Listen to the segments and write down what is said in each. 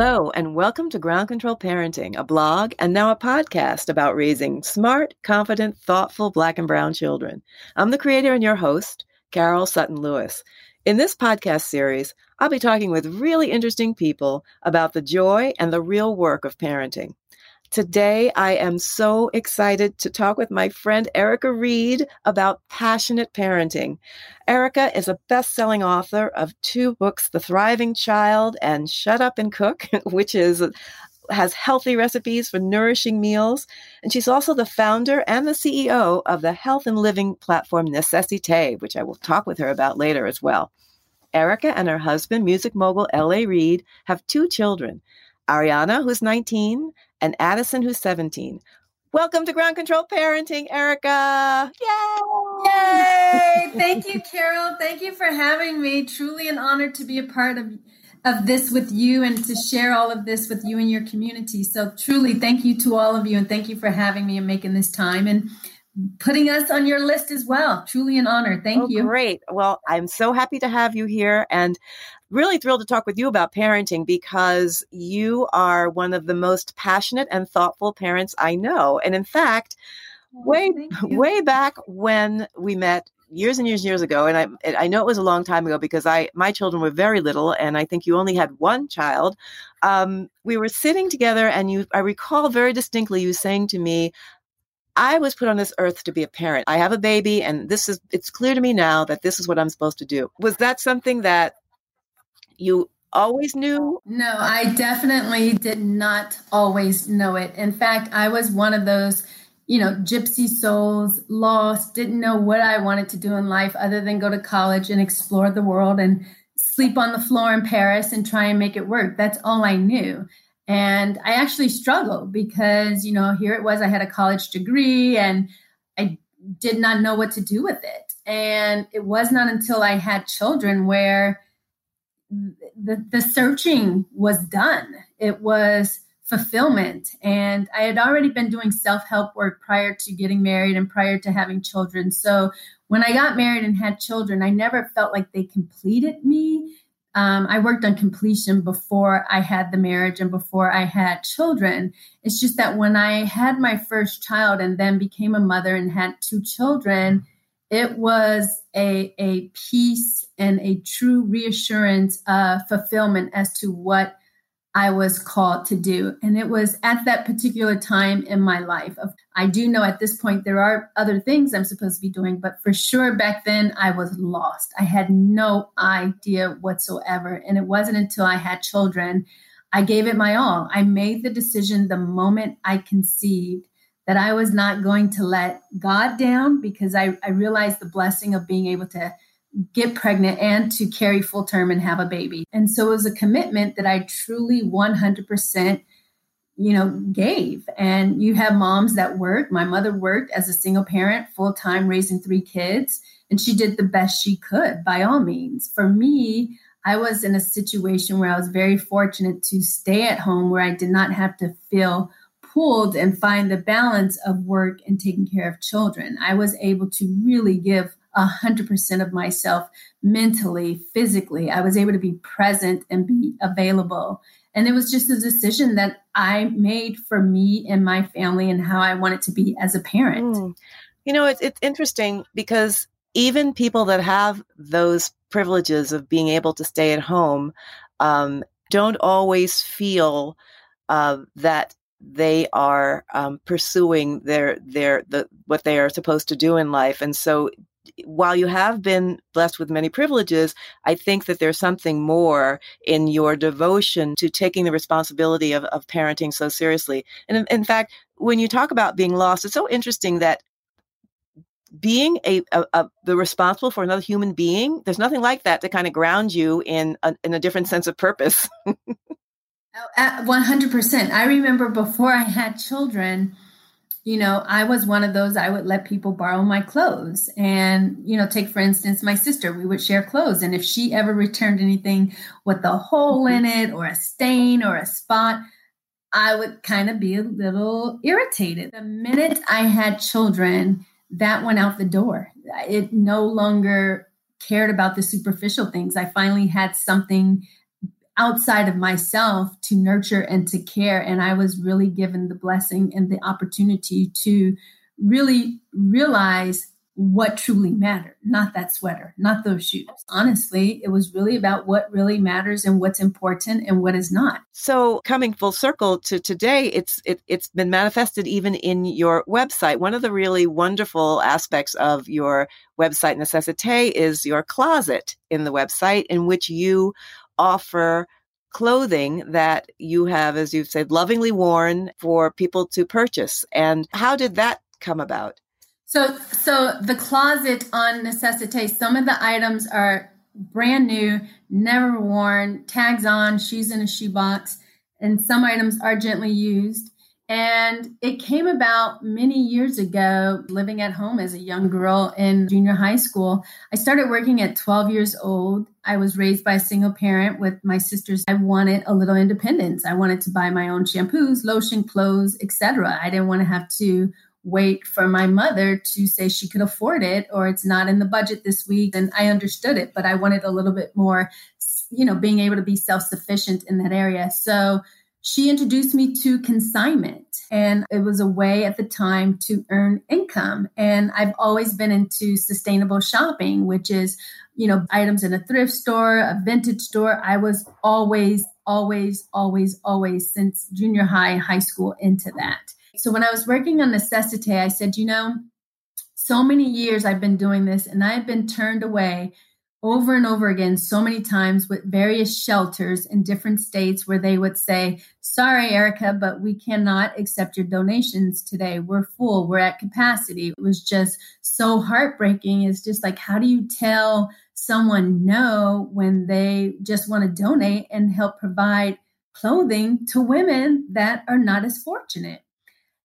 Hello, and welcome to Ground Control Parenting, a blog and now a podcast about raising smart, confident, thoughtful Black and Brown children. I'm the creator and your host, Carol Sutton Lewis. In this podcast series, I'll be talking with really interesting people about the joy and the real work of parenting. Today, I am so excited to talk with my friend Erica Reid about passionate parenting. Erica is a best selling author of two books, The Thriving Child and Shut Up and Cook, which is has healthy recipes for nourishing meals. And she's also the founder and the CEO of the health and living platform Necessite, which I will talk with her about later as well. Erica and her husband, music mogul L.A. Reid, have two children. Ariana, who's 19, and Addison, who's 17. Welcome to Ground Control Parenting, Erica. Yay! Yay! Thank you, Carol. Thank you for having me. Truly an honor to be a part of of this with you and to share all of this with you and your community. So truly thank you to all of you and thank you for having me and making this time and putting us on your list as well. Truly an honor. Thank oh, you. Great. Well, I'm so happy to have you here and really thrilled to talk with you about parenting because you are one of the most passionate and thoughtful parents I know. And in fact, oh, way way back when we met years and years and years ago and I I know it was a long time ago because I my children were very little and I think you only had one child um, we were sitting together and you I recall very distinctly you saying to me I was put on this earth to be a parent. I have a baby and this is it's clear to me now that this is what I'm supposed to do. Was that something that you always knew? No, I definitely did not always know it. In fact, I was one of those, you know, gypsy souls, lost, didn't know what I wanted to do in life other than go to college and explore the world and sleep on the floor in Paris and try and make it work. That's all I knew. And I actually struggled because, you know, here it was, I had a college degree and I did not know what to do with it. And it was not until I had children where the, the searching was done. It was fulfillment. And I had already been doing self help work prior to getting married and prior to having children. So when I got married and had children, I never felt like they completed me. Um, I worked on completion before I had the marriage and before I had children. It's just that when I had my first child and then became a mother and had two children, it was a, a peace and a true reassurance of fulfillment as to what I was called to do. And it was at that particular time in my life. I do know at this point there are other things I'm supposed to be doing, but for sure back then I was lost. I had no idea whatsoever. And it wasn't until I had children I gave it my all. I made the decision the moment I conceived that I was not going to let God down because I, I realized the blessing of being able to get pregnant and to carry full term and have a baby. And so it was a commitment that I truly 100% you know gave. And you have moms that work. My mother worked as a single parent full time raising three kids and she did the best she could by all means. For me i was in a situation where i was very fortunate to stay at home where i did not have to feel pulled and find the balance of work and taking care of children i was able to really give 100% of myself mentally, physically. I was able to be present and be available. And it was just a decision that I made for me and my family and how I wanted to be as a parent. Mm. You know, it's, it's interesting because even people that have those privileges of being able to stay at home um, don't always feel uh, that they are um, pursuing their their the what they are supposed to do in life and so while you have been blessed with many privileges, I think that there's something more in your devotion to taking the responsibility of, of parenting so seriously. And in, in fact, when you talk about being lost, it's so interesting that being a, a, a, the responsible for another human being, there's nothing like that to kind of ground you in a, in a different sense of purpose. Uh, 100%. I remember before I had children, you know, I was one of those, I would let people borrow my clothes. And, you know, take for instance, my sister, we would share clothes. And if she ever returned anything with a hole in mm-hmm. it or a stain or a spot, I would kind of be a little irritated. The minute I had children, that went out the door. It no longer cared about the superficial things. I finally had something outside of myself to nurture and to care. And I was really given the blessing and the opportunity to really realize what truly mattered, not that sweater, not those shoes. Honestly, it was really about what really matters and what's important and what is not. So, coming full circle to today, it's it, it's been manifested even in your website. One of the really wonderful aspects of your website Necessite is your closet in the website in which you offer clothing that you have, as you've said, lovingly worn for people to purchase. And how did that come about? So, so the closet on Necessite, some of the items are brand new, never worn, tags on, shoes in a shoebox, and some items are gently used. And it came about many years ago, living at home as a young girl in junior high school. I started working at 12 years old. I was raised by a single parent with my sisters. I wanted a little independence. I wanted to buy my own shampoos, lotion, clothes, etc. I didn't want to have to wait for my mother to say she could afford it or it's not in the budget this week. And I understood it, but I wanted a little bit more, you know, being able to be self sufficient in that area. So she introduced me to consignment and it was a way at the time to earn income. And i've always been into sustainable shopping which is you know items in a thrift store a vintage store. I was always always always always since junior high high school into that. So when I was working on Necessite, I said, you know, so many years I've been doing this and I've been turned away over and over again so many times with various shelters in different states where they would say, Sorry, Erica, but we cannot accept your donations today. We're full, we're at capacity. It was just so heartbreaking. It's just like, how do you tell someone no when they just want to donate and help provide clothing to women that are not as fortunate?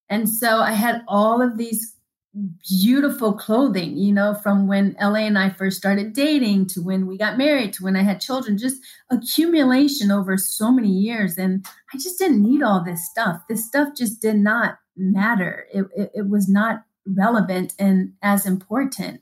And so I had all of these beautiful clothing, you know, from when LA and I first started dating to when we got married to when I had children, just accumulation over so many years. And I just didn't need all this stuff. This stuff just did not matter. It, it, it was not relevant and as important.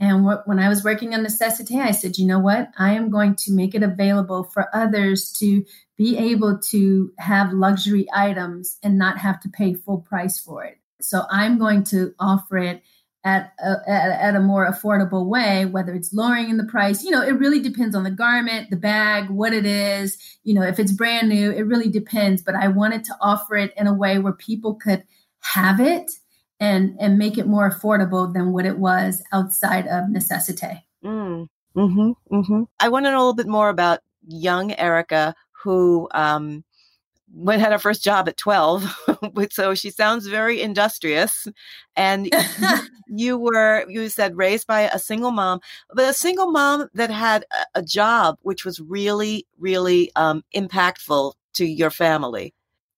And what, when I was working on Necessite, I said, you know what? I am going to make it available for others to be able to have luxury items and not have to pay full price for it. So I'm going to offer it at a, at, a more affordable way, whether it's lowering in the price. You know, it really depends on the garment, the bag, what it is. You know, if it's brand new, it really depends. But I wanted to offer it in a way where people could have it and and make it more affordable than what it was outside of Necessite. Mm. Mm-hmm, mm-hmm. I want to know a little bit more about young Erica who um, went had her first job at 12 so she sounds very industrious and you were you said raised by a single mom but a single mom that had a, a job which was really really um, impactful to your family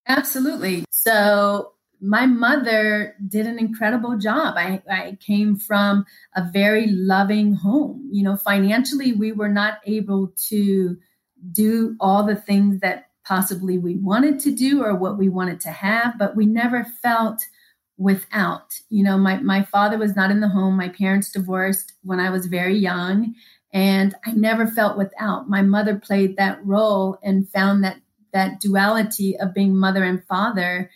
absolutely so my mother did an incredible job. I, I came from a very loving home. You know, financially, we were not able to do all the things that possibly we wanted to do or what we wanted to have, but we never felt without. You know, my, my father was not in the home. My parents divorced when I was very young, and I never felt without. My mother played that role and found that that duality of being mother and father.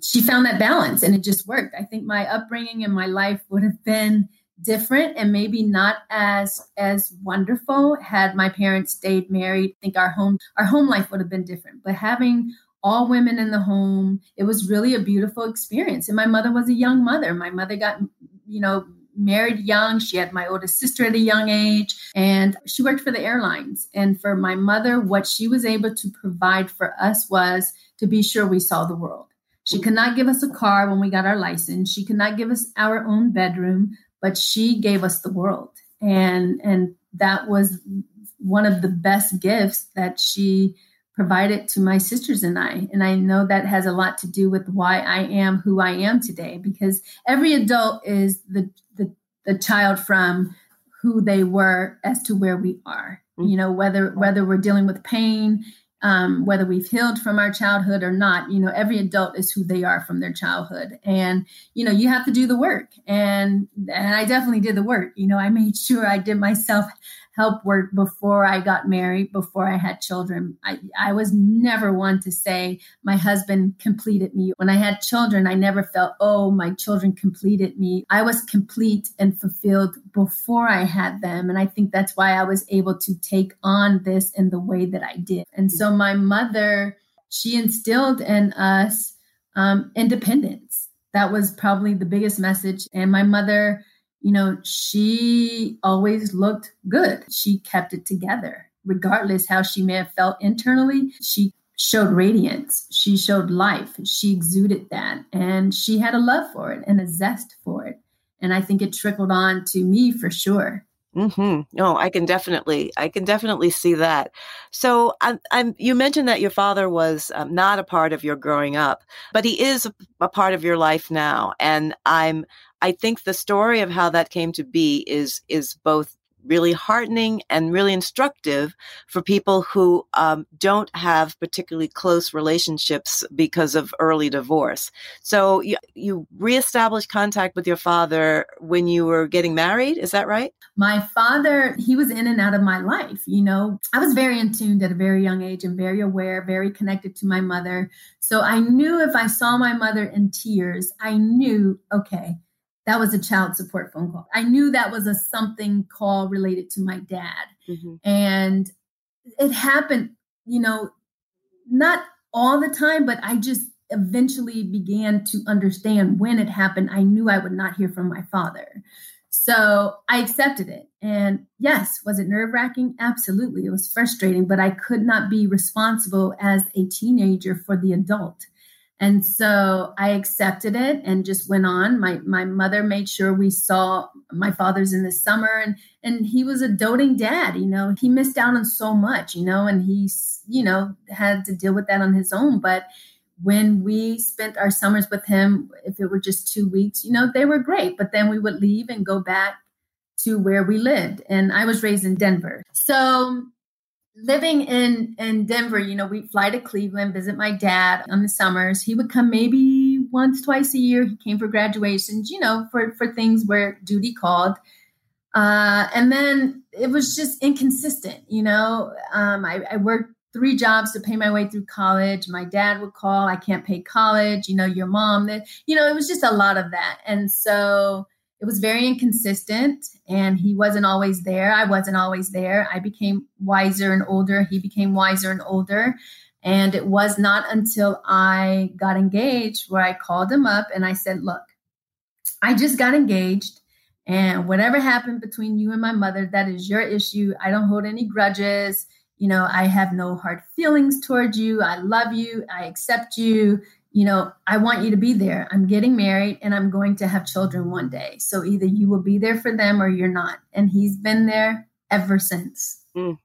She found that balance and it just worked. I think my upbringing and my life would have been different and maybe not as as wonderful had my parents stayed married. I think our home our home life would have been different. But having all women in the home, it was really a beautiful experience. And my mother was a young mother. My mother got, you know, married young. She had my oldest sister at a young age, and she worked for the airlines. And for my mother, what she was able to provide for us was to be sure we saw the world. She could not give us a car when we got our license. She could not give us our own bedroom, but she gave us the world and and that was one of the best gifts that she provided to my sisters and I. And I know that has a lot to do with why I am who I am today, because every adult is the the, the child from who they were as to where we are. Mm-hmm. You know, whether whether we're dealing with pain um, whether we've healed from our childhood or not. You know, every adult is who they are from their childhood, and you know, you have to do the work. And and I definitely did the work. You know, I made sure I did myself help work before I got married, before I had children. I, I was never one to say my husband completed me. When I had children, I never felt, oh, my children completed me. I was complete and fulfilled before I had them. And I think that's why I was able to take on this in the way that I did. And so my mother, she instilled in us um, independence. That was probably the biggest message. And my mother, you know, she always looked good. She kept it together, regardless how she may have felt internally. She showed radiance. She showed life. She exuded that. And she had a love for it and a zest for it. And I think it trickled on to me for sure. Hmm. No, I can definitely, I can definitely see that. So, I'm, I'm you mentioned that your father was um, not a part of your growing up, but he is a, a part of your life now, and I'm, I think the story of how that came to be is is both really heartening and really instructive for people who um, don't have particularly close relationships because of early divorce. So you, you reestablished contact with your father when you were getting married. Is that right? My father, he was in and out of my life. You know, I was very in tune at a very young age and very aware, very connected to my mother. So I knew if I saw my mother in tears, I knew, okay, that was a child support phone call. I knew that was a something call related to my dad. Mm-hmm. And it happened, you know, not all the time, but I just eventually began to understand when it happened. I knew I would not hear from my father. So I accepted it. And yes, was it nerve wracking? Absolutely. It was frustrating, but I could not be responsible as a teenager for the adult. And so I accepted it and just went on. My my mother made sure we saw my father's in the summer and and he was a doting dad, you know. He missed out on so much, you know, and he's, you know, had to deal with that on his own, but when we spent our summers with him, if it were just 2 weeks, you know, they were great, but then we would leave and go back to where we lived. And I was raised in Denver. So living in in Denver, you know, we'd fly to Cleveland, visit my dad on the summers. He would come maybe once, twice a year. He came for graduations, you know, for for things where duty called. Uh, and then it was just inconsistent, you know. Um, I, I worked three jobs to pay my way through college. My dad would call, I can't pay college, you know, your mom, that, you know, it was just a lot of that. And so it was very inconsistent and he wasn't always there. I wasn't always there. I became wiser and older. He became wiser and older. And it was not until I got engaged where I called him up and I said, Look, I just got engaged. And whatever happened between you and my mother, that is your issue. I don't hold any grudges. You know, I have no hard feelings towards you. I love you. I accept you you know, I want you to be there. I'm getting married and I'm going to have children one day. So either you will be there for them or you're not. And he's been there ever since. Mm.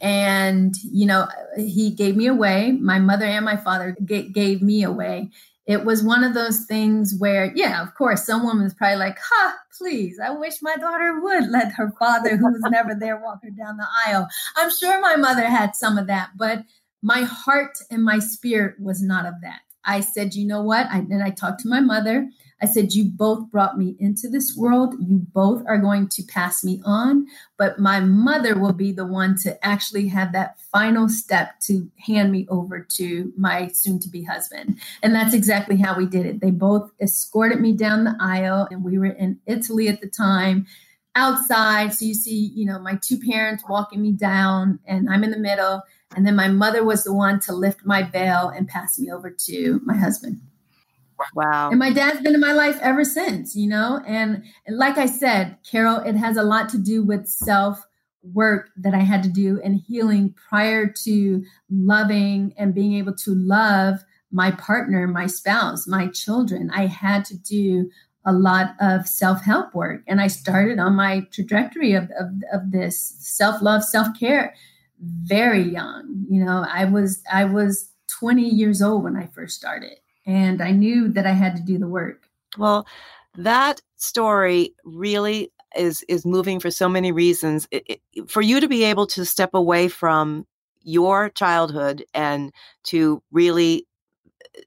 And, you know, he gave me away. My mother and my father gave me away. It was one of those things where, yeah, of course, some woman's probably like, ha, please, I wish my daughter would let her father, who was never there, walk her down the aisle. I'm sure my mother had some of that, but my heart and my spirit was not of that. I said, you know what? I, and I talked to my mother. I said, you both brought me into this world. You both are going to pass me on, but my mother will be the one to actually have that final step to hand me over to my soon to be husband. And that's exactly how we did it. They both escorted me down the aisle, and we were in Italy at the time outside. So you see, you know, my two parents walking me down, and I'm in the middle. And then my mother was the one to lift my veil and pass me over to my husband. Wow. And my dad's been in my life ever since, you know? And, and like I said, Carol, it has a lot to do with self work that I had to do and healing prior to loving and being able to love my partner, my spouse, my children. I had to do a lot of self help work. And I started on my trajectory of, of, of this self love, self care very young. You know, I was I was 20 years old when I first started, and I knew that I had to do the work. Well, that story really is is moving for so many reasons. It, it, for you to be able to step away from your childhood and to really uh,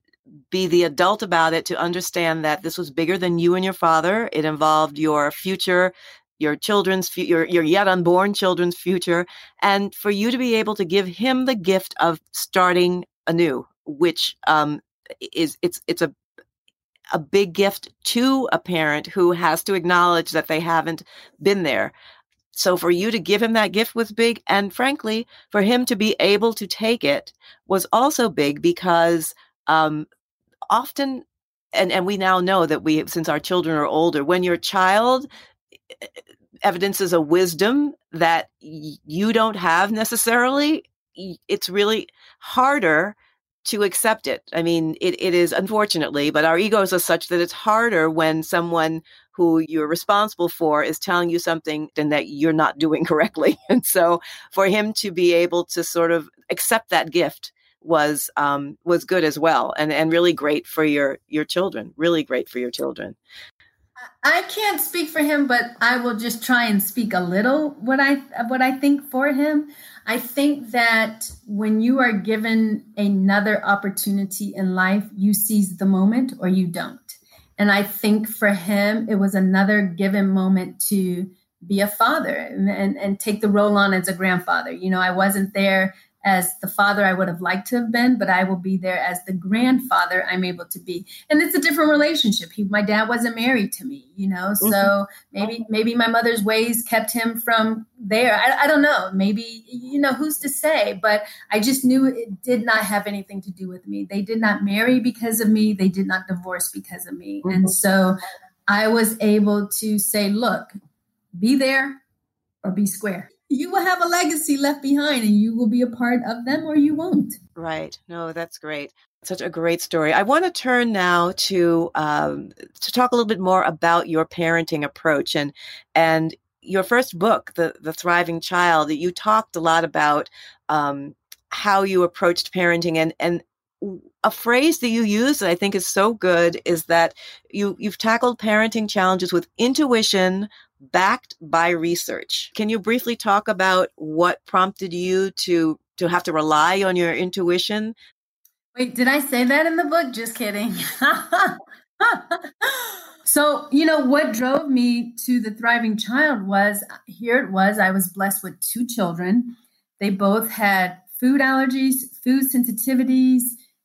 be the adult about it to understand that this was bigger than you and your father it involved your future your children's your your yet unborn children's future and for you to be able to give him the gift of starting anew which um, is it's it's a a big gift to a parent who has to acknowledge that they haven't been there. So for you to give him that gift was big and frankly for him to be able to take it was also big because um, often and and we now know that we since our children are older when your child evidences a wisdom that you don't have necessarily it's really harder to accept it i mean it, it is unfortunately but our egos are such that it's harder when someone who you're responsible for is telling you something and that you're not doing correctly and so for him to be able to sort of accept that gift was um, was good as well, and and really great for your your children. Really great for your children. I can't speak for him, but I will just try and speak a little what I what I think for him. I think that when you are given another opportunity in life, you seize the moment or you don't. And I think for him, it was another given moment to be a father and, and, and take the role on as a grandfather. You know, I wasn't there as the father I would have liked to have been, but I will be there as the grandfather I'm able to be. And it's a different relationship. He, my dad wasn't married to me, you know, mm-hmm. so maybe maybe my mother's ways kept him from there. I, I don't know. Maybe you know who's to say, but I just knew it did not have anything to do with me. They did not marry because of me. They did not divorce because of me, mm-hmm. and so I was able to say, look, be there or be square you will have a legacy left behind and you will be a part of them or you won't. Right. No, that's great. Such a great story. I want to turn now to um, to talk a little bit more about your parenting approach and and your first book, the the Thriving Child. That you talked a lot about um, how you approached parenting and and a phrase that you use that I think is so good is that you you've tackled parenting challenges with intuition, backed by research. Can you briefly talk about what prompted you to to have to rely on your intuition? Wait, did I say that in the book? Just kidding. so, you know, what drove me to the thriving child was here it was I was blessed with two children. They both had food allergies, food sensitivities,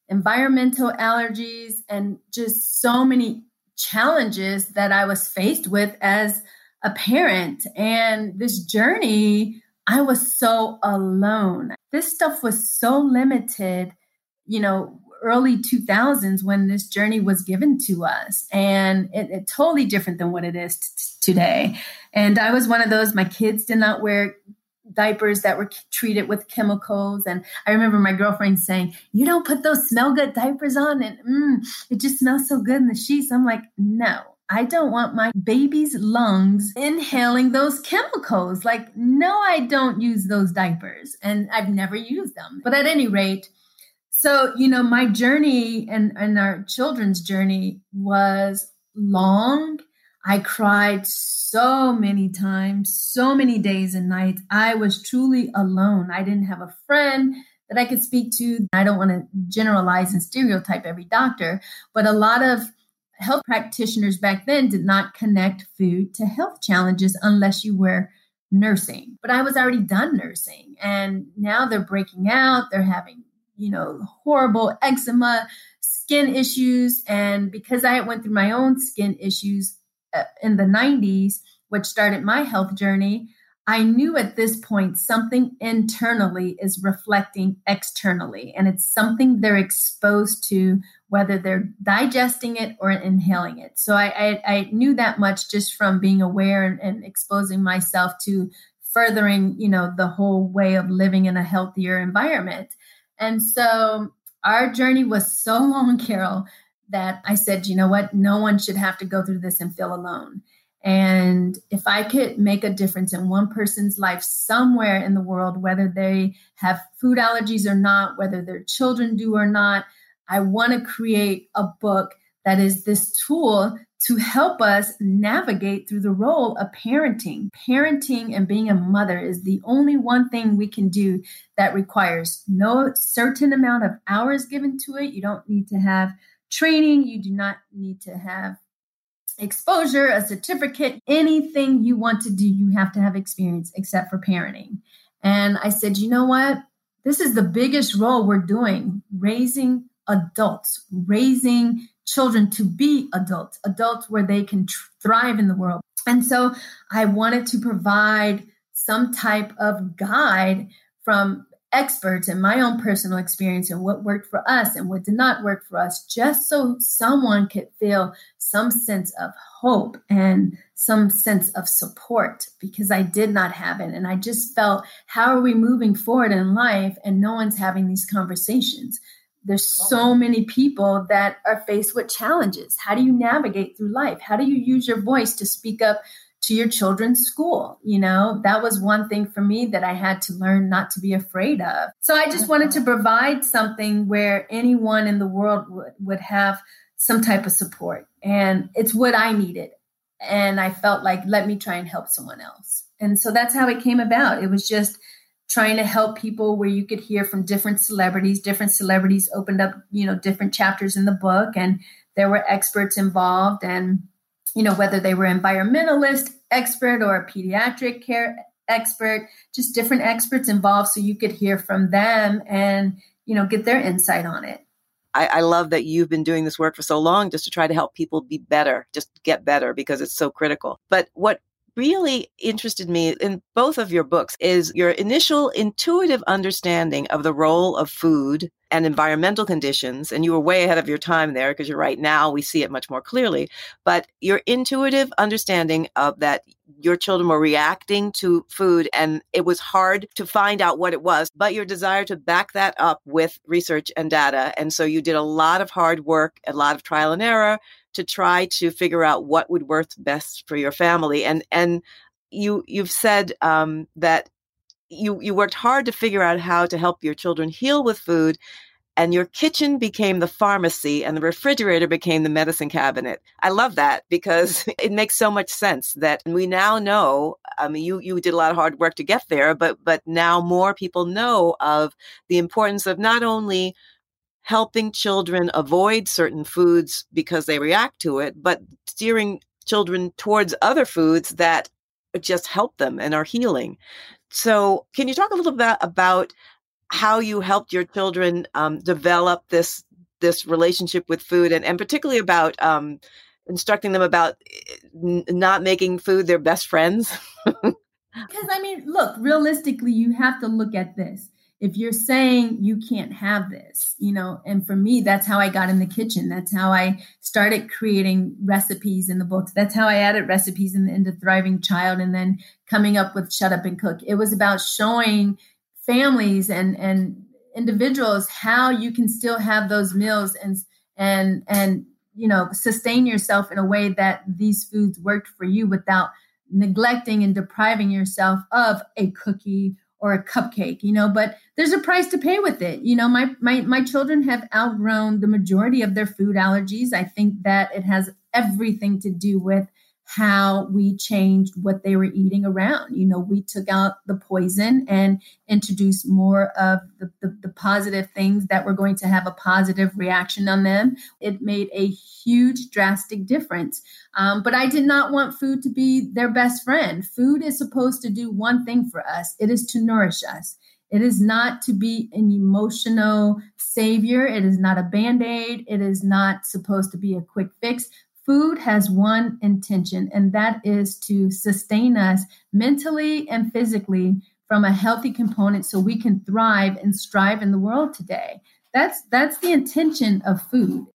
environmental allergies and just so many challenges that I was faced with as a parent. And this journey, I was so alone. This stuff was so limited, you know, early 2000s when this journey was given to us. And it, it totally different than what it is t- today. And I was one of those, my kids did not wear diapers that were treated with chemicals. And I remember my girlfriend saying, You don't put those smell good diapers on, and mm, it just smells so good in the sheets. I'm like, No, I don't want my baby's lungs inhaling those chemicals. Like, no, I don't use those diapers. And I've never used them. But at any rate, so, you know, my journey and, and our children's journey was long. I cried so many times, so many days and nights. I was truly alone. I didn't have a friend that I could speak to. I don't want to generalize and stereotype every doctor, but a lot of health practitioners back then did not connect food to health challenges unless you were nursing. But I was already done nursing and now they're breaking out, they're having, you know, horrible eczema, skin issues and because I went through my own skin issues uh, in the 90s, which started my health journey, I knew at this point something internally is reflecting externally, and it's something they're exposed to, whether they're digesting it or inhaling it. So I, I, I knew that much just from being aware and, and exposing myself to furthering, you know, the whole way of living in a healthier environment. And so our journey was so long, Carol, that I said, you know what? No one should have to go through this and feel alone. And if I could make a difference in one person's life somewhere in the world, whether they have food allergies or not, whether their children do or not, I want to create a book that is this tool to help us navigate through the role of parenting. Parenting and being a mother is the only one thing we can do that requires no certain amount of hours given to it. You don't need to have training, you do not need to have exposure, a certificate, anything you want to do, you have to have experience except for parenting. And I said, you know what? This is the biggest role we're doing raising adults, raising children to be adults, adults where they can tr- thrive in the world. And so I wanted to provide some type of guide from experts and my own personal experience and what worked for us and what did not work for us, just so someone could feel some sense of hope and some sense of support because I did not have it. And I just felt, how are we moving forward in life and no one's having these conversations? There's so many people that are faced with challenges. How do you navigate through life? How do you use your voice to speak up to your children's school. You know, that was one thing for me that I had to learn not to be afraid of. So I just wanted to provide something where anyone in the world would, would have some type of support. And it's what I needed. And I felt like, let me try and help someone else. And so that's how it came about. It was just trying to help people where you could hear from different celebrities. Different celebrities opened up, you know, different chapters in the book, and there were experts involved. And you know, whether they were environmentalist expert or a pediatric care expert, just different experts involved so you could hear from them and, you know, get their insight on it. I, I, love that you've been doing this work for so long just to try to help people be better, just get better because it's so critical. But what really interested me in both of your books is your initial intuitive understanding of the role of food and environmental conditions. And you were way ahead of your time there because you're right now, we see it much more clearly. But your intuitive understanding of that your children were reacting to food and it was hard to find out what it was, but your desire to back that up with research and data. And so you did a lot of hard work, a lot of trial and error to try to figure out what would work best for your family. And and you you've said um, that you you worked hard to figure out how to help your children heal with food and your kitchen became the pharmacy and the refrigerator became the medicine cabinet. I love that because it makes so much sense that we now know, I mean you you did a lot of hard work to get there, but but now more people know of the importance of not only helping children avoid certain foods because they react to it, but steering children towards other foods that just help them and are healing. So, can you talk a little bit about how you helped your children um, develop this this relationship with food, and, and particularly about um, instructing them about eh, n- not making food their best friends? Because I mean, look, realistically, you have to look at this if you're saying you can't have this, you know, and for me, that's how I got in the kitchen. That's how I started creating recipes in the books. That's how I added recipes in the, into Thriving Child and then coming up with Shut Up and Cook. It was about showing families and, and individuals how you can still have those meals and, and, and, you know, sustain yourself in a way that these foods worked for you without neglecting and depriving yourself of a cookie or a cupcake, you know, but there's a price to pay with it. You know, my my my children have outgrown the majority of their food allergies. I think that it has everything to do with how we changed what they were eating around. You know, we took out the poison and introduced more of the, the, the, positive things that were going to have a positive reaction on them. It made a huge, drastic difference. Um, but I did not want food to be their best friend. Food is supposed to do one thing for us it is to nourish us. It is not to be an emotional savior. It is not a band aid. It is not supposed to be a quick fix. Food has one intention, and that is to sustain us mentally and physically from a healthy component so we can thrive and strive in the world today. That's that's the intention of food.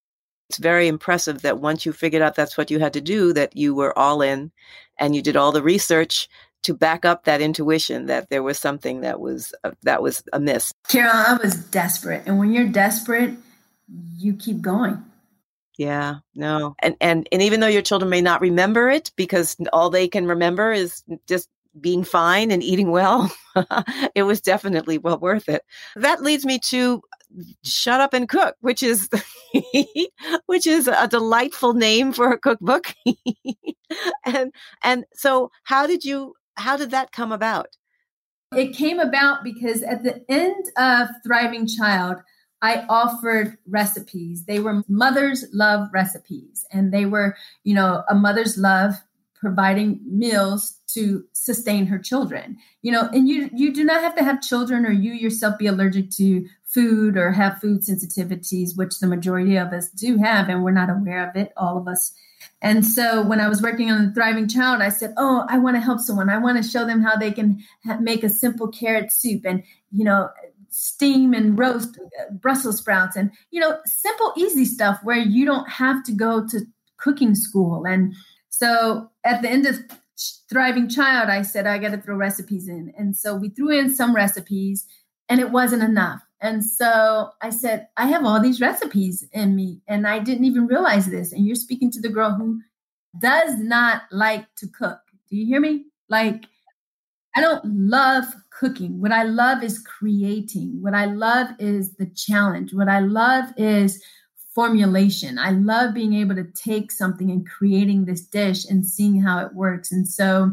It's very impressive that once you figured out that's what you had to do, that you were all in and you did all the research to back up that intuition that there was something that was uh, that was amiss. Carol, I was desperate, and when you're desperate, you keep going. Yeah, no. And and and even though your children may not remember it because all they can remember is just being fine and eating well, it was definitely well worth it. That leads me to Shut Up and Cook, which is which is a delightful name for a cookbook. and and so how did you how did that come about? It came about because at the end of Thriving Child, I offered recipes. They were mother's love recipes, and they were, you know, a mother's love providing meals to sustain her children. You know, and you you do not have to have children or you yourself be allergic to food or have food sensitivities, which the majority of us do have, and we're not aware of it, all of us. And so when I was working on the Thriving Child, I said, Oh, I want to help someone. I want to show them how they can ha- make a simple carrot soup and, you know, steam and roast Brussels sprouts and, you know, simple, easy stuff where you don't have to go to cooking school. And so at the end of Thriving Child, I said, I got to throw recipes in. And so we threw in some recipes and it wasn't enough. And so I said, I have all these recipes in me, and I didn't even realize this. And you're speaking to the girl who does not like to cook. Do you hear me? Like, I don't love cooking. What I love is creating. What I love is the challenge. What I love is formulation. I love being able to take something and creating this dish and seeing how it works. And so,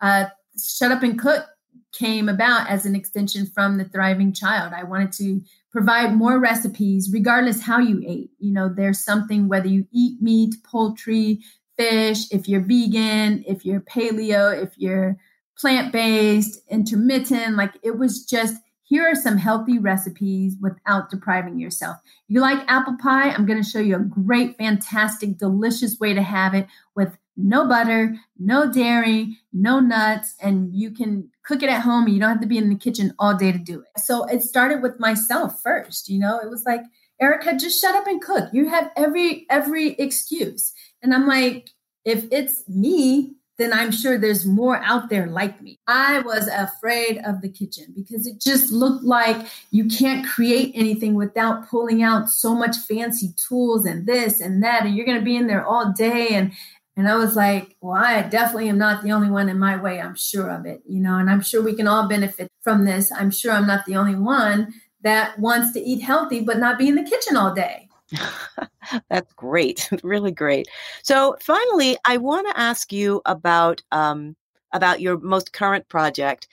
uh, Shut Up and Cook came about as an extension from the thriving child i wanted to provide more recipes regardless how you ate you know there's something whether you eat meat poultry fish if you're vegan if you're paleo if you're plant-based intermittent like it was just here are some healthy recipes without depriving yourself. You like apple pie? I'm going to show you a great, fantastic, delicious way to have it with no butter, no dairy, no nuts, and you can cook it at home you don't have to be in the kitchen all day to do it. So it started with myself first, you know, it was like, Erica, just shut up and cook. You have every every excuse. And I'm like, if it's me, then I'm sure there's more out there like me. I was afraid of the kitchen because it just looked like you can't create anything without pulling out so much fancy tools and this and that and you're going to be in there all day and and I was like, well, I definitely am not the only one in my way. I'm sure of it, you know, and I'm sure we can all benefit from this. I'm sure I'm not the only one that wants to eat healthy, but not be in the kitchen all day. That's great, really great. So, finally, I want to ask you about um, about your most current project,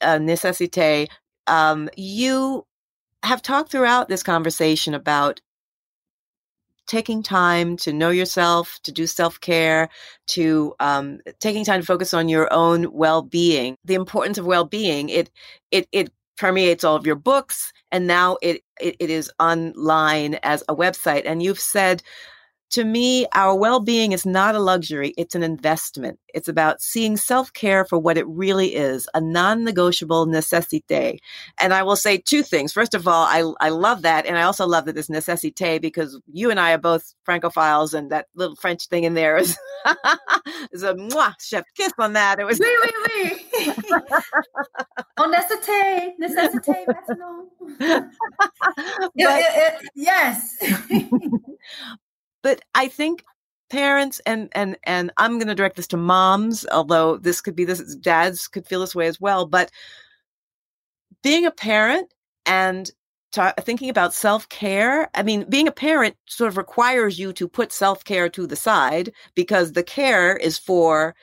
uh, Necessité. Um, you have talked throughout this conversation about taking time to know yourself, to do self care, to um, taking time to focus on your own well being. The importance of well being it it it permeates all of your books, and now it, it it is online as a website. And you've said to me, our well being is not a luxury, it's an investment. It's about seeing self care for what it really is a non negotiable necessite. And I will say two things. First of all, I, I love that. And I also love that it's necessite because you and I are both Francophiles, and that little French thing in there is, is a mwah, chef kiss on that. It was. Oui, oui, oui. On necessite, necessite maintenant. yes. But I think parents and and and I'm going to direct this to moms, although this could be this dads could feel this way as well. But being a parent and thinking about self care. I mean, being a parent sort of requires you to put self care to the side because the care is for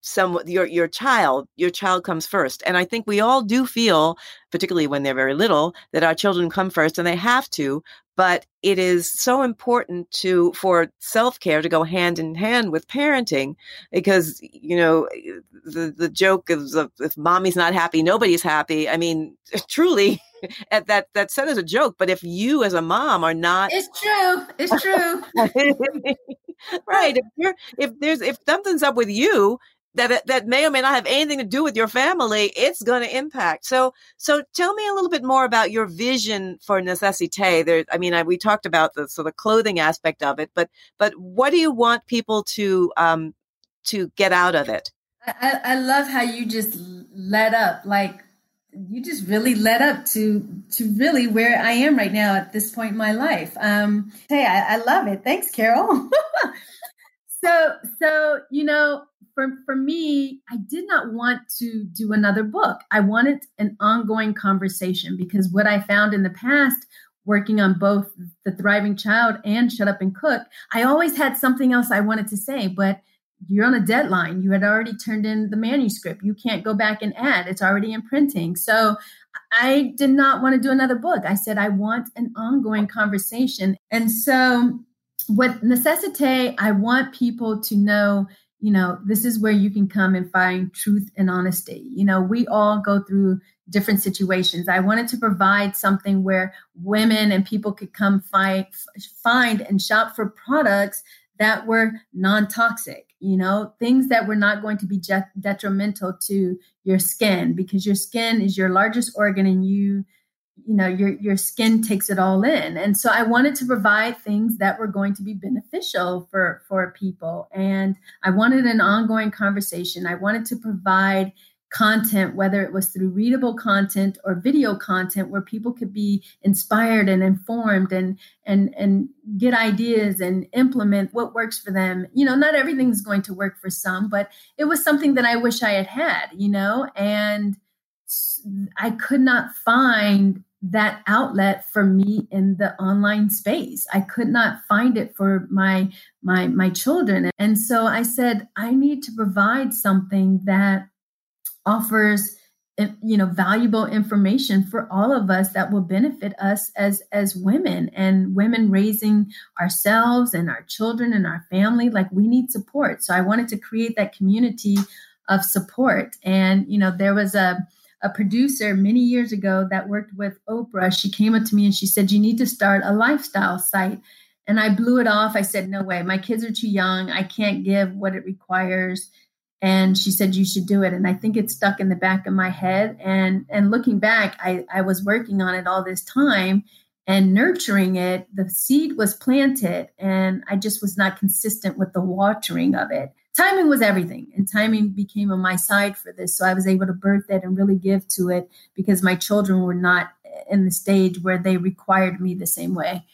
some your your child your child comes first. And i think we all do feel particularly when they're very little that our children come first and they have to but it is so important to for self-care to go hand in hand with parenting because you know the the joke is uh, if mommy's not happy nobody's happy. I mean truly at that that said as a joke but if you as a mom are not it's true. It's true right if you're if there's if something's up with you that that may or may not have anything to do with your family, it's going to impact. So, so tell me a little bit more about your vision for Necessité. There, I mean, I, we talked about the so the clothing aspect of it, but but what do you want people to um, to get out of it? I, I love how you just let up, like you just really led up to to really where I am right now at this point in my life. Um, hey, I, I love it. Thanks, Carol. so so you know for, for me, I did not want to do another book. I wanted an ongoing conversation because what I found in the past, working on both The Thriving Child and Shut Up and Cook, I always had something else I wanted to say, but you're on a deadline. You had already turned in the manuscript. You can't go back and add, it's already in printing. So I did not want to do another book. I said, I want an ongoing conversation. And so, with Necessite, I want people to know, you know, this is where you can come and find truth and honesty. You know, we all go through different situations. I wanted to provide something where women and people could come find, find and shop for products that were non toxic you know, things that were not going to be detrimental to your skin because your skin is your largest organ and you you know your your skin takes it all in. And so i wanted to provide things that were going to be beneficial for for people. And i wanted an ongoing conversation. I wanted to provide content, whether it was through readable content or video content, where people could be inspired and informed and and and get ideas and implement what works for them. You know, not everything's going to work for some, but it was something that I wish I had had. You know, and I could not find that outlet for me in the online space i could not find it for my my my children and so i said i need to provide something that offers eh, you know valuable information for all of us that will benefit us as as women and women raising ourselves and our children and our family like we need support so i wanted to create that community of support and you know there was a a producer many years ago that worked with Oprah. She came up to me and she said, You need to start a lifestyle site. And I blew it off. I said, No way. My kids are too young. I can't give what it requires and she said you should do it. And i think it stuck in the back of my head. And and looking back i i was working on it all this time and nurturing it. The seed was planted and i just was not consistent with the watering of it. Timing was everything and timing became on my side for this. So i was able to birth it and really give to it because my children were not in the stage where they required me the same way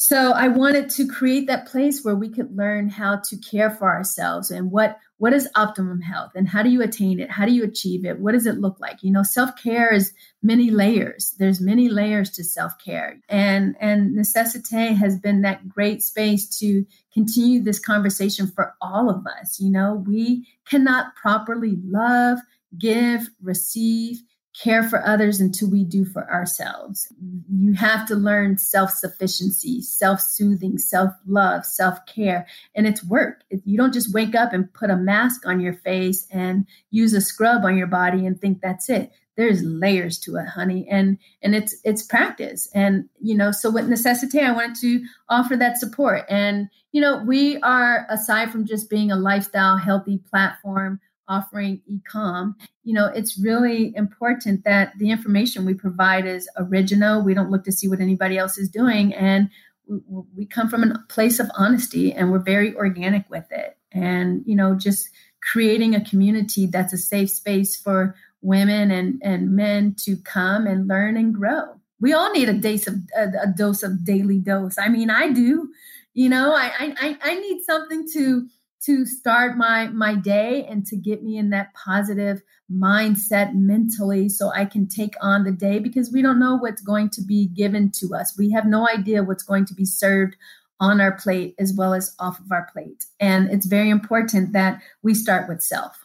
so I wanted to create that place where we could learn how to care for ourselves and what what is optimum health and how do you attain it? How do you achieve it? What does it look like? You know, self-care is many layers. There's many layers to self-care. And and Necessite has been that great space to continue this conversation for all of us. You know, we cannot properly love, give, receive care for others until we do for ourselves. You have to learn self sufficiency, self soothing, self love, self care. And it's work. You don't just wake up and put a mask on your face and use a scrub on your body and think that's it. There's layers to it, honey. And and it's it's practice. And you know, so with Necessite, I wanted to offer that support. And you know, we are aside from just being a lifestyle healthy platform, offering ecom you know it's really important that the information we provide is original. We don't look to see what anybody else is doing and we, we come from a place of honesty and we're very organic with it. And you know just creating a community that's a safe space for women and, and men to come and learn and grow. We all need a dose of a, dose of daily dose. I mean i do you know I, I i need something to to start my my day and to get me in that positive mindset mentally so I can take on the day because we don't know what's going to be given to us. We have no idea what's going to be served on our plate as well as off of our plate. And it's very important that we start with self.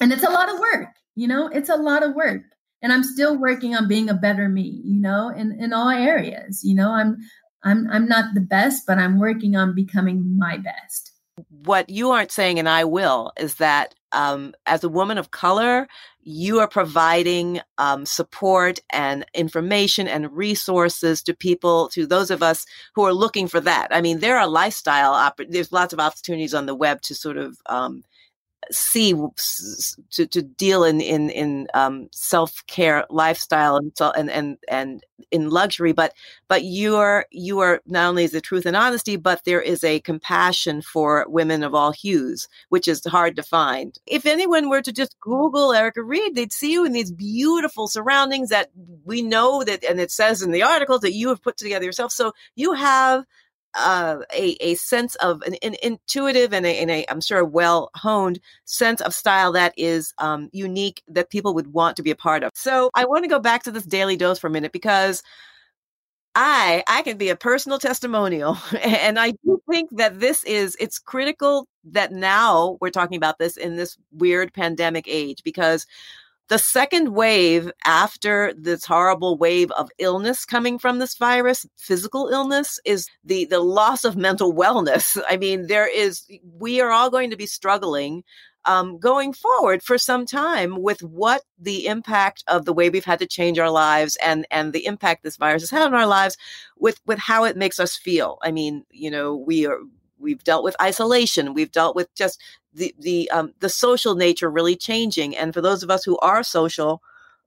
And it's a lot of work, you know, it's a lot of work. And I'm still working on being a better me, you know, in, in all areas. You know, I'm I'm I'm not the best, but I'm working on becoming my best what you aren't saying, and I will, is that um, as a woman of color, you are providing um, support and information and resources to people, to those of us who are looking for that. I mean, there are lifestyle, opp- there's lots of opportunities on the web to sort of um, see to, to deal in in in um, self care lifestyle and and and and in luxury, but but you are you are not only is the truth and honesty, but there is a compassion for women of all hues, which is hard to find. If anyone were to just Google Erica Reid, they'd see you in these beautiful surroundings that we know that, and it says in the articles that you have put together yourself. So you have uh, a, a sense of an, an intuitive and a, and a, I'm sure, well honed sense of style that is um, unique that people would want to be a part of. So I want to go back to this daily dose for a minute because I I can be a personal testimonial, and I do think that this is it's critical that now we're talking about this in this weird pandemic age because the second wave after this horrible wave of illness coming from this virus, physical illness, is the, the loss of mental wellness. I mean, there is, we are all going to be struggling um, going forward for some time with what the impact of the way we've had to change our lives and and the impact this virus has had on our lives with with how it makes us feel. I mean, you know, we are we've dealt with isolation, we've dealt with just the the um, the social nature really changing, and for those of us who are social.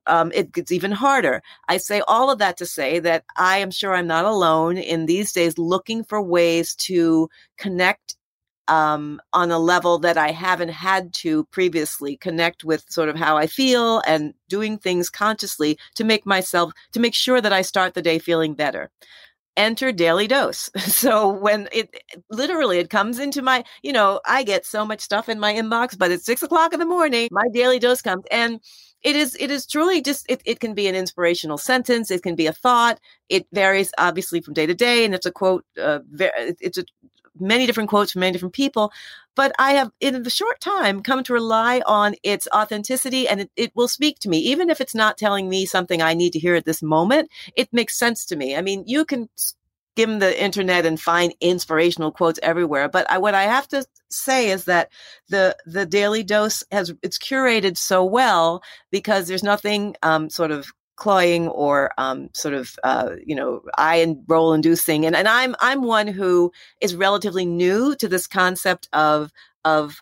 Um, it gets even harder. I say all of that to say that I am sure I'm not alone in these days looking for ways to connect um, on a level that I haven't had to previously connect with sort of how I feel and doing things consciously to make myself, to make sure that I start the day feeling better. Enter daily dose. So when it literally it comes into my, you know, I get so much stuff in my inbox, but it's six o'clock in the morning, my daily dose comes and it is it is truly just it, it can be an inspirational sentence it can be a thought it varies obviously from day to day and it's a quote uh, it's a many different quotes from many different people, but I have in the short time come to rely on its authenticity and it, it, will speak to me. Even if it's not telling me something I need to hear at this moment, it makes sense to me. I mean, you can skim the internet and find inspirational quotes everywhere, but I, what I have to say is that the the daily dose has it's curated so well because there's nothing um, sort of cloying or um, sort of uh, you know eye and roll inducing and, and i'm i'm one who is relatively new to this concept of of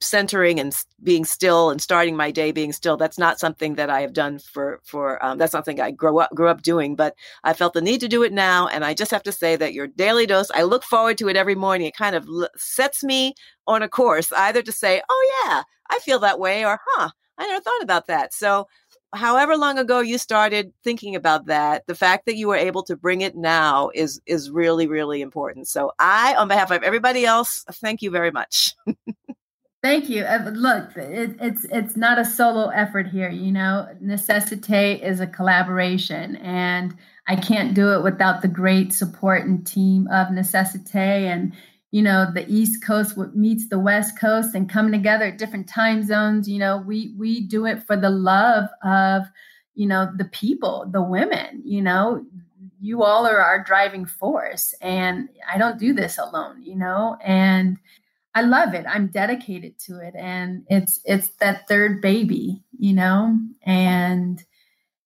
centering and being still and starting my day being still. That's not something that i have done for for um, that's something i grew up grew up doing but i felt the need to do it now and i just have to say that your daily dose i look forward to it every morning. It kind of sets me on a course either to say oh yeah i feel that way or huh i never thought about that. So however long ago you started thinking about that, the fact that you were able to bring it now is is really really important. So I, on behalf of everybody else, thank you very much. Thank you. Uh, look, it, it's it's not a solo effort here. You know, Necessite is a collaboration, and I can't do it without the great support and team of Necessite and you know the east coast meets the west coast and coming together at different time zones you know we we do it for the love of you know the people the women you know? You all are our driving force and i don't do this alone you know? And i love it. I'm dedicated to it and it's it's that third baby you know? And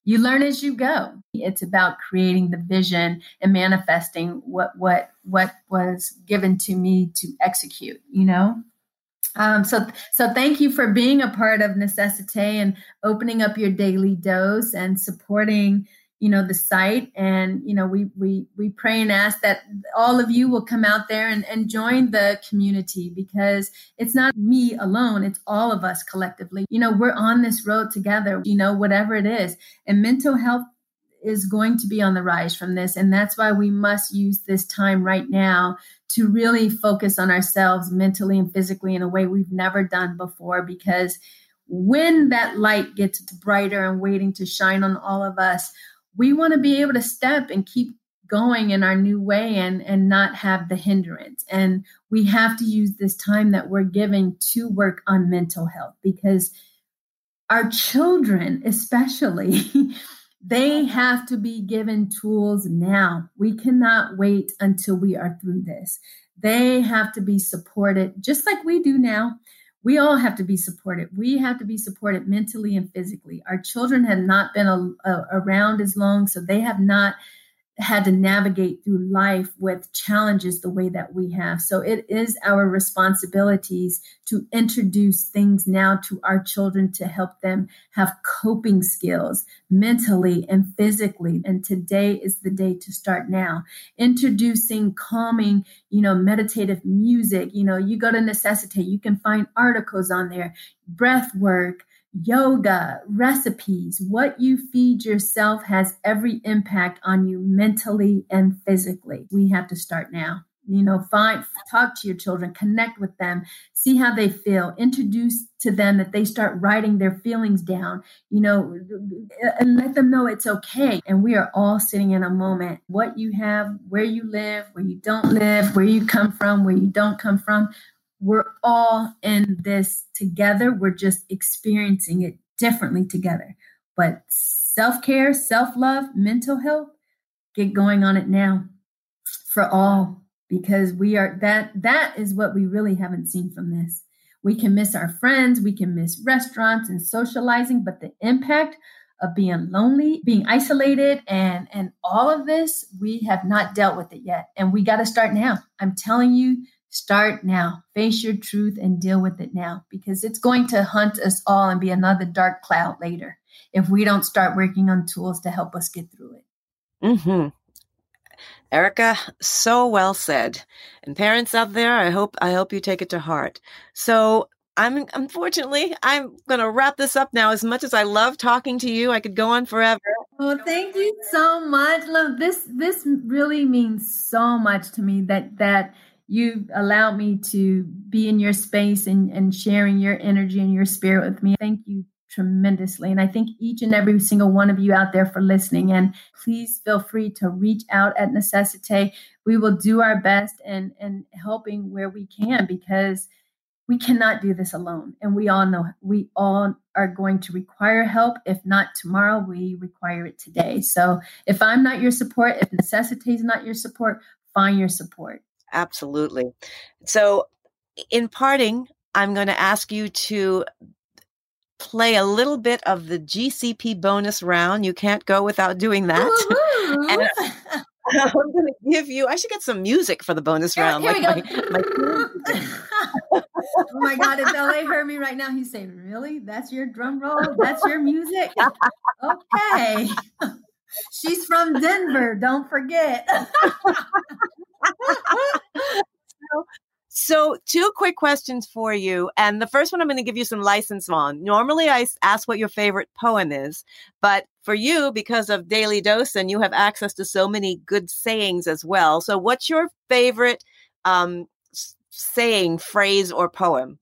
you learn as you go. It's about creating the vision and manifesting what what what was given to me to execute you know? Um, so so thank you for being a part of Necessite and opening up your daily dose and supporting you know the site. And you know we we we pray and ask that all of you will come out there and, and join the community because it's not me alone. It's all of us collectively. You know we're on this road together you know whatever it is. And mental health is going to be on the rise from this. And that's why we must use this time right now to really focus on ourselves mentally and physically in a way we've never done before. Because when that light gets brighter and waiting to shine on all of us we want to be able to step and keep going in our new way and and not have the hindrance. And we have to use this time that we're giving to work on mental health because our children especially they have to be given tools now. We cannot wait until we are through this. They have to be supported just like we do now we all have to be supported. We have to be supported mentally and physically. Our children have not been a, a, around as long, so they have not had to navigate through life with challenges the way that we have. So it is our responsibilities to introduce things now to our children to help them have coping skills mentally and physically. And today is the day to start now. Introducing calming, you know, meditative music. You know, you go to Necessite, you can find articles on there, breath work, yoga, recipes, what you feed yourself has every impact on you mentally and physically. We have to start now. You know, find, talk to your children, connect with them, see how they feel, introduce to them that they start writing their feelings down, you know, and let them know it's okay. And we are all sitting in a moment. What you have, where you live, where you don't live, where you come from, where you don't come from we're all in this together. We're just experiencing it differently together. But self care, self love, mental health, get going on it now for all because we are that that is what we really haven't seen from this. We can miss our friends, we can miss restaurants and socializing, but the impact of being lonely, being isolated, and and all of this, we have not dealt with it yet. And we got to start now. I'm telling you, start now. Face your truth and deal with it now because it's going to hunt us all and be another dark cloud later if we don't start working on tools to help us get through it. Mm-hmm. Erica, so well said. And parents out there, I hope I hope you take it to heart. So I'm unfortunately I'm going to wrap this up now. As much as I love talking to you, I could go on forever. Well, thank you so much. Look, this this really means so much to me that that you allowed me to be in your space and, and sharing your energy and your spirit with me. Thank you tremendously. And I thank each and every single one of you out there for listening. And please feel free to reach out at Necessite. We will do our best and and helping where we can because we cannot do this alone. And we all know we all are going to require help. If not tomorrow, we require it today. So if I'm not your support, if Necessite is not your support, find your support. Absolutely. So in parting, I'm going to ask you to play a little bit of the GCP bonus round. You can't go without doing that. and I'm going to give you, I should get some music for the bonus here, round. Here like we go. My, my oh my God, if LA heard me right now, he's saying, Really? That's your drum roll? That's your music? okay. She's from Denver, don't forget. So, so, two quick questions for you. And the first one I'm going to give you some license on. Normally, I ask what your favorite poem is, but for you, because of Daily Dose, and you have access to so many good sayings as well. So, what's your favorite um, saying, phrase, or poem?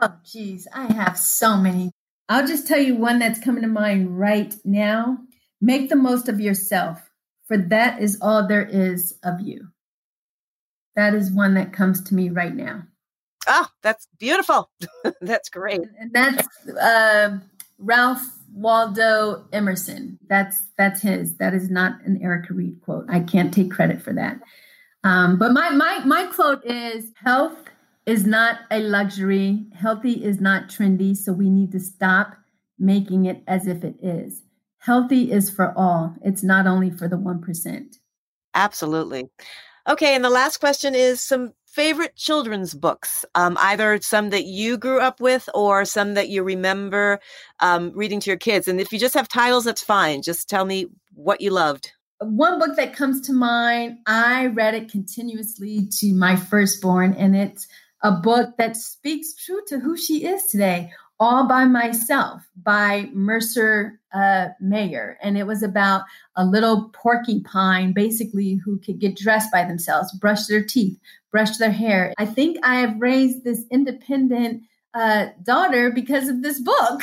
Oh, geez, I have so many. I'll just tell you one that's coming to mind right now. Make the most of yourself, for that is all there is of you. That is one that comes to me right now. Oh, that's beautiful. that's great. And that's uh, Ralph Waldo Emerson. That's that's his. That is not an Erica Reid quote. I can't take credit for that. Um, but my my my quote is health is not a luxury. Healthy is not trendy. So we need to stop making it as if it is. Healthy is for all. It's not only for the one percent. Absolutely. Okay, and the last question is some favorite children's books, um, either some that you grew up with or some that you remember um, reading to your kids. And if you just have titles, that's fine. Just tell me what you loved. One book that comes to mind, I read it continuously to my firstborn, and it's a book that speaks true to who she is today all by myself by Mercer uh, Mayer. And it was about a little porcupine, basically, who could get dressed by themselves, brush their teeth, brush their hair. I think I have raised this independent uh, daughter because of this book.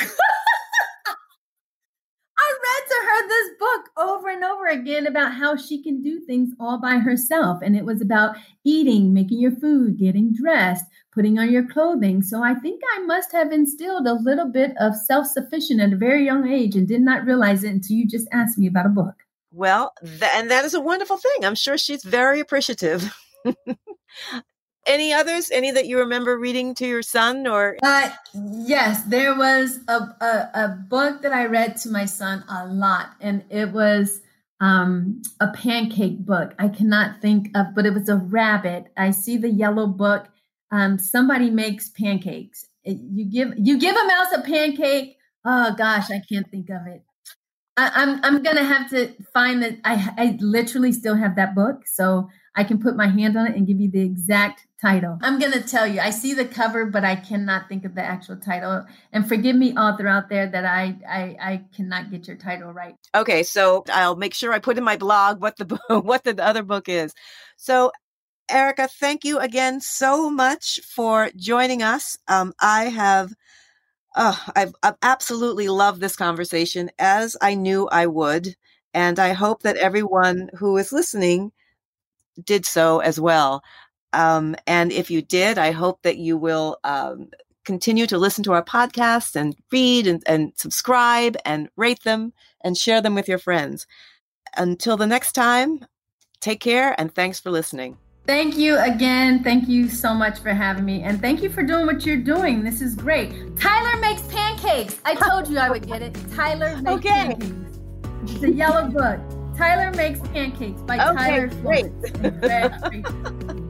I read to her this book over and over again about how she can do things all by herself. And it was about eating, making your food, getting dressed, putting on your clothing. So I think I must have instilled a little bit of self sufficient at a very young age and did not realize it until you just asked me about a book. Well, th- and that is a wonderful thing. I'm sure she's very appreciative. any others? Any that you remember reading to your son or? Uh, yes, there was a, a, a book that I read to my son a lot, and it was um, a pancake book. I cannot think of, but it was a rabbit. I see the yellow book. Um, somebody makes pancakes. You give you give a mouse a pancake. Oh gosh, I can't think of it. I, I'm I'm gonna have to find that. I I literally still have that book, so I can put my hand on it and give you the exact title. I'm going to tell you, I see the cover, but I cannot think of the actual title. And forgive me, author out there, that I, I, I cannot get your title right. Okay, so I'll make sure I put in my blog what the what the other book is. So, Erica, thank you again so much for joining us. Um, I have. Oh, I've, I've absolutely loved this conversation as I knew I would. And I hope that everyone who is listening did so as well. Um, and if you did, I hope that you will um, continue to listen to our podcasts and read and, and subscribe and rate them and share them with your friends. Until the next time, take care and thanks for listening. Thank you again. Thank you so much for having me. And thank you for doing what you're doing. This is great. Tyler makes pancakes. I told you I would get it. Tyler makes okay. pancakes. The yellow book. Tyler makes pancakes. By okay, Tyler.